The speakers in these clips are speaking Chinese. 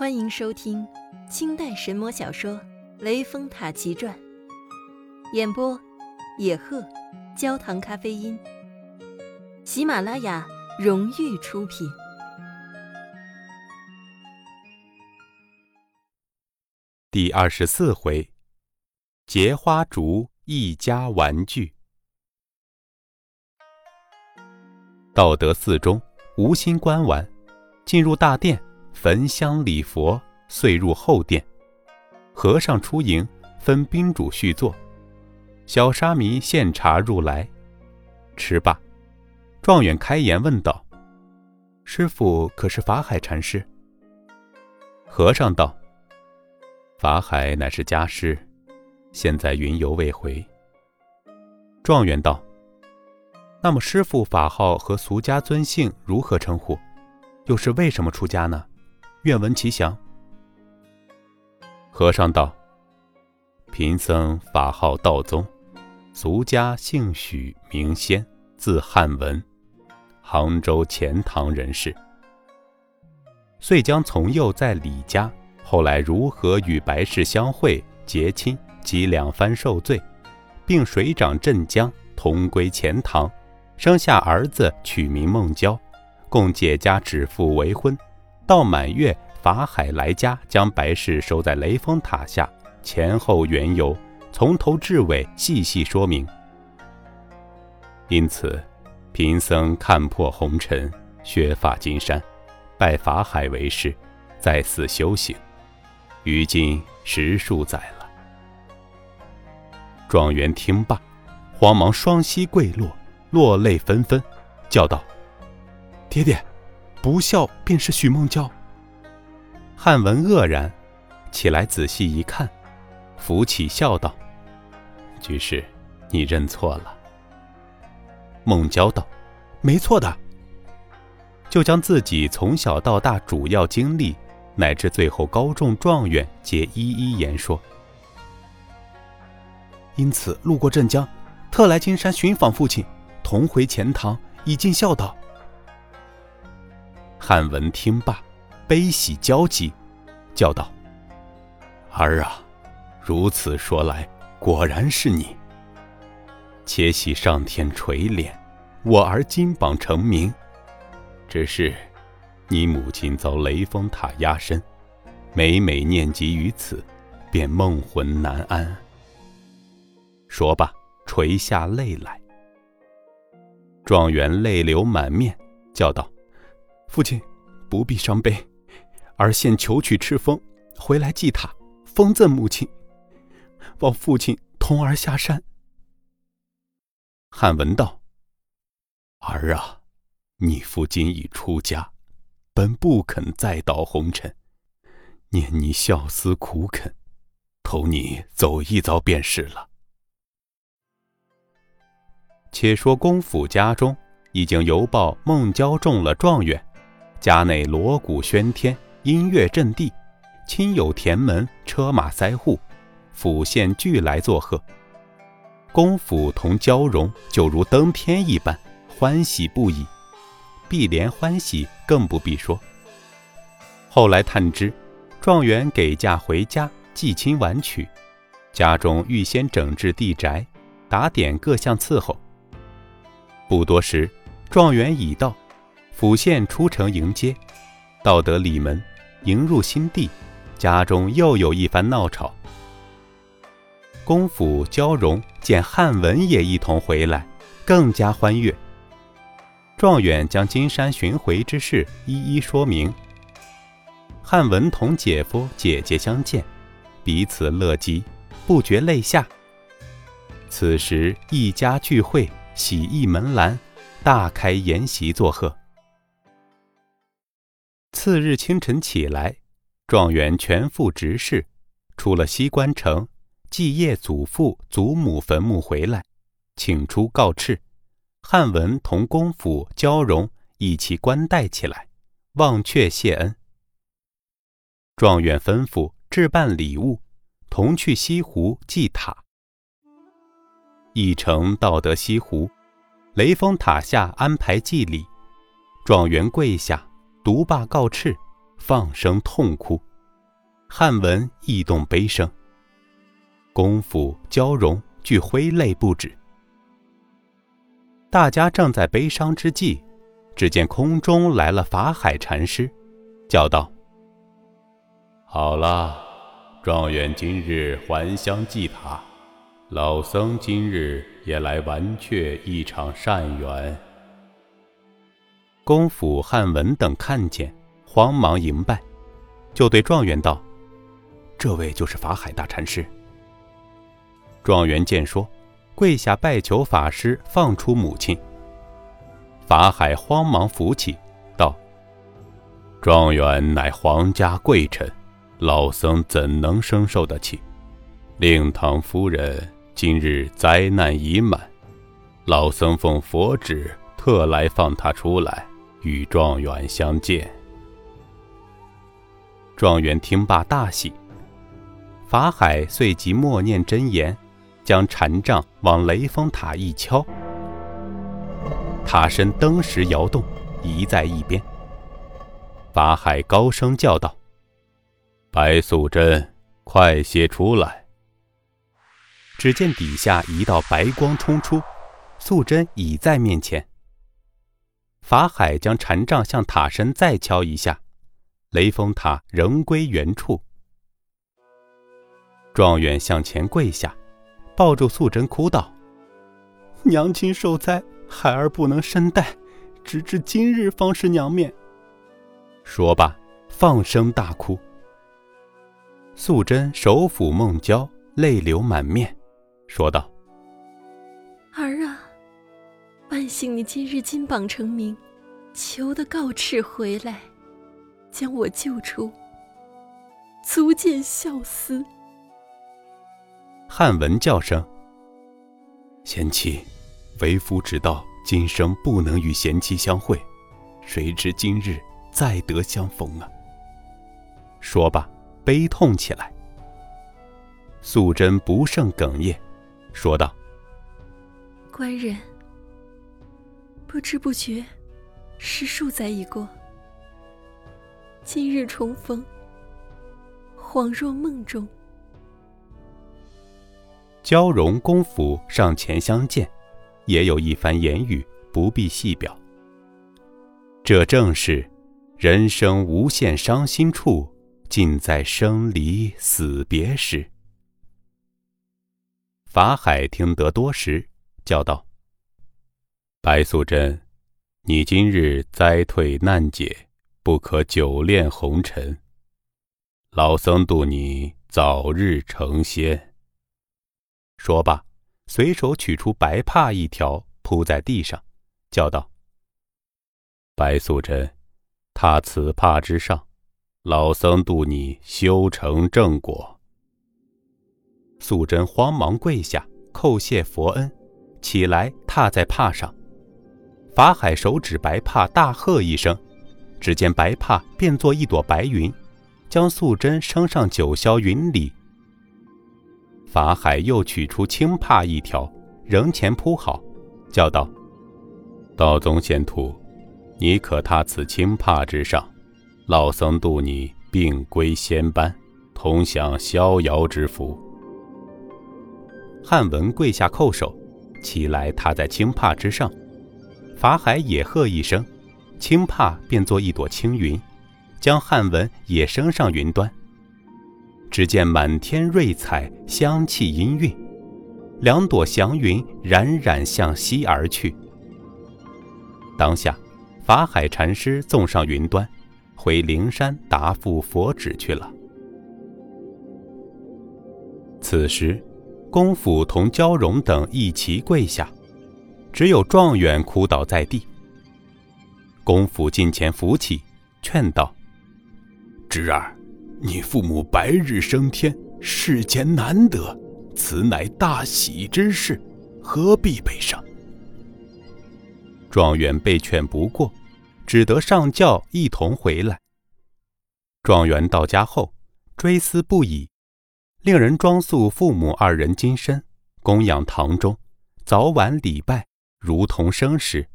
欢迎收听清代神魔小说《雷峰塔奇传》，演播：野鹤，焦糖咖啡因，喜马拉雅荣誉出品。第二十四回，结花烛一家玩具。道德寺中，无心观玩，进入大殿。焚香礼佛，遂入后殿。和尚出迎，分宾主续坐。小沙弥献茶入来，吃罢，状元开言问道：“师傅可是法海禅师？”和尚道：“法海乃是家师，现在云游未回。”状元道：“那么师傅法号和俗家尊姓如何称呼？又是为什么出家呢？”愿闻其详。和尚道：“贫僧法号道宗，俗家姓许，名仙，字汉文，杭州钱塘人士。遂将从幼在李家，后来如何与白氏相会结亲，及两番受罪，并水涨镇江，同归钱塘，生下儿子，取名孟郊，共解家指腹为婚。”到满月，法海来家，将白氏收在雷峰塔下，前后缘由，从头至尾细细说明。因此，贫僧看破红尘，削发金山，拜法海为师，在此修行，于今十数载了。状元听罢，慌忙双膝跪落，落泪纷纷，叫道：“爹爹！”不孝便是许梦娇。汉文愕然，起来仔细一看，扶起笑道：“居士，你认错了。”孟娇道：“没错的。”就将自己从小到大主要经历，乃至最后高中状元，皆一一言说。因此路过镇江，特来金山寻访父亲，同回钱塘，以尽孝道。汉文听罢，悲喜交集，叫道：“儿啊，如此说来，果然是你。且喜上天垂怜，我儿金榜成名。只是，你母亲遭雷峰塔压身，每每念及于此，便梦魂难安。”说罢，垂下泪来。状元泪流满面，叫道。父亲，不必伤悲，儿现求取赤峰，回来祭塔，封赠母亲。望父亲同儿下山。汉文道：“儿啊，你父今已出家，本不肯再蹈红尘，念你孝思苦恳，投你走一遭便是了。”且说公府家中已经邮报孟郊中了状元。家内锣鼓喧天，音乐震地，亲友填门，车马塞户，府县俱来作贺。公府同交融，就如登天一般，欢喜不已。碧莲欢喜，更不必说。后来探知，状元给嫁回家，祭亲晚娶，家中预先整治地宅，打点各项伺候。不多时，状元已到。府县出城迎接，到得里门，迎入新地，家中又有一番闹吵。公府交融见汉文也一同回来，更加欢悦。状元将金山寻回之事一一说明。汉文同姐夫姐姐相见，彼此乐极，不觉泪下。此时一家聚会，喜意门栏，大开筵席作贺。次日清晨起来，状元全副执事，出了西关城，祭谒祖父祖母坟墓回来，请出告敕，汉文同公府交融一起官待起来，忘却谢恩。状元吩咐置办礼物，同去西湖祭塔。一程到得西湖，雷峰塔下安排祭礼，状元跪下。独霸告敕，放声痛哭，汉文异动悲声。功夫交融俱挥泪不止。大家正在悲伤之际，只见空中来了法海禅师，叫道：“好了，状元今日还乡祭塔，老僧今日也来完却一场善缘。”公府、汉文等看见，慌忙迎拜，就对状元道：“这位就是法海大禅师。”状元见说，跪下拜求法师放出母亲。法海慌忙扶起，道：“状元乃皇家贵臣，老僧怎能生受得起？令堂夫人今日灾难已满，老僧奉佛旨，特来放他出来，与状元相见。”状元听罢大喜，法海遂即默念真言。将禅杖往雷峰塔一敲，塔身登时摇动，移在一边。法海高声叫道：“白素贞，快些出来！”只见底下一道白光冲出，素贞已在面前。法海将禅杖向塔身再敲一下，雷峰塔仍归原处。状元向前跪下。抱住素贞哭道：“娘亲受灾，孩儿不能身带，直至今日方是娘面。”说罢，放声大哭。素贞手抚梦娇，泪流满面，说道：“儿啊，万幸你今日金榜成名，求得告敕回来，将我救出，足见孝思。”汉文叫声：“贤妻，为夫知道今生不能与贤妻相会，谁知今日再得相逢啊！”说罢，悲痛起来。素贞不胜哽咽，说道：“官人，不知不觉，十数载已过，今日重逢，恍若梦中。”交融公府上前相见，也有一番言语，不必细表。这正是人生无限伤心处，尽在生离死别时。法海听得多时，叫道：“白素贞，你今日灾退难解，不可久恋红尘。老僧渡你早日成仙。”说罢，随手取出白帕一条，铺在地上，叫道：“白素贞，踏此帕之上，老僧渡你修成正果。”素贞慌忙跪下，叩谢佛恩，起来踏在帕上。法海手指白帕，大喝一声，只见白帕变作一朵白云，将素贞升上九霄云里。法海又取出青帕一条，仍前铺好，叫道：“道宗仙徒，你可踏此青帕之上，老僧渡你并归仙班，同享逍遥之福。”汉文跪下叩首，起来踏在青帕之上。法海也喝一声，青帕变作一朵青云，将汉文也升上云端。只见满天瑞彩，香气氤氲，两朵祥云冉冉向西而去。当下，法海禅师纵上云端，回灵山答复佛旨去了。此时，公府同焦荣等一齐跪下，只有状元哭倒在地。公府近前扶起，劝道：“侄儿。”你父母白日升天，世间难得，此乃大喜之事，何必悲伤？状元被劝不过，只得上轿一同回来。状元到家后，追思不已，令人装束父母二人金身，供养堂中，早晚礼拜，如同生时。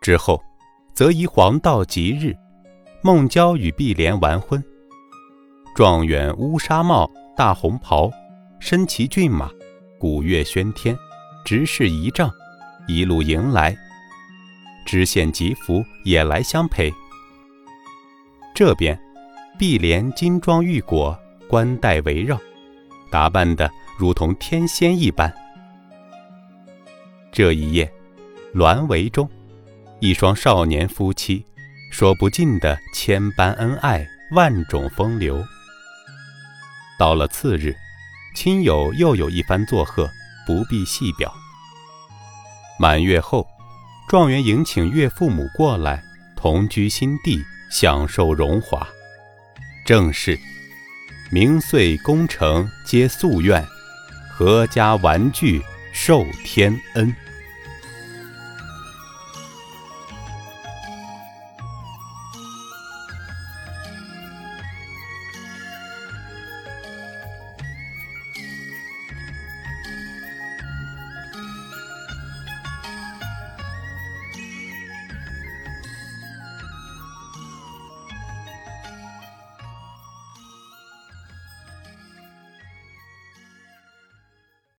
之后，则宜黄道吉日。孟郊与碧莲完婚。状元乌纱帽，大红袍，身骑骏马，鼓乐喧天，执事仪仗，一路迎来。知县吉福也来相陪。这边，碧莲金装玉裹，冠带围绕，打扮的如同天仙一般。这一夜，鸾帷中，一双少年夫妻，说不尽的千般恩爱，万种风流。到了次日，亲友又有一番作贺，不必细表。满月后，状元迎请岳父母过来同居新地，享受荣华。正是明岁功成皆夙愿，阖家玩具受天恩。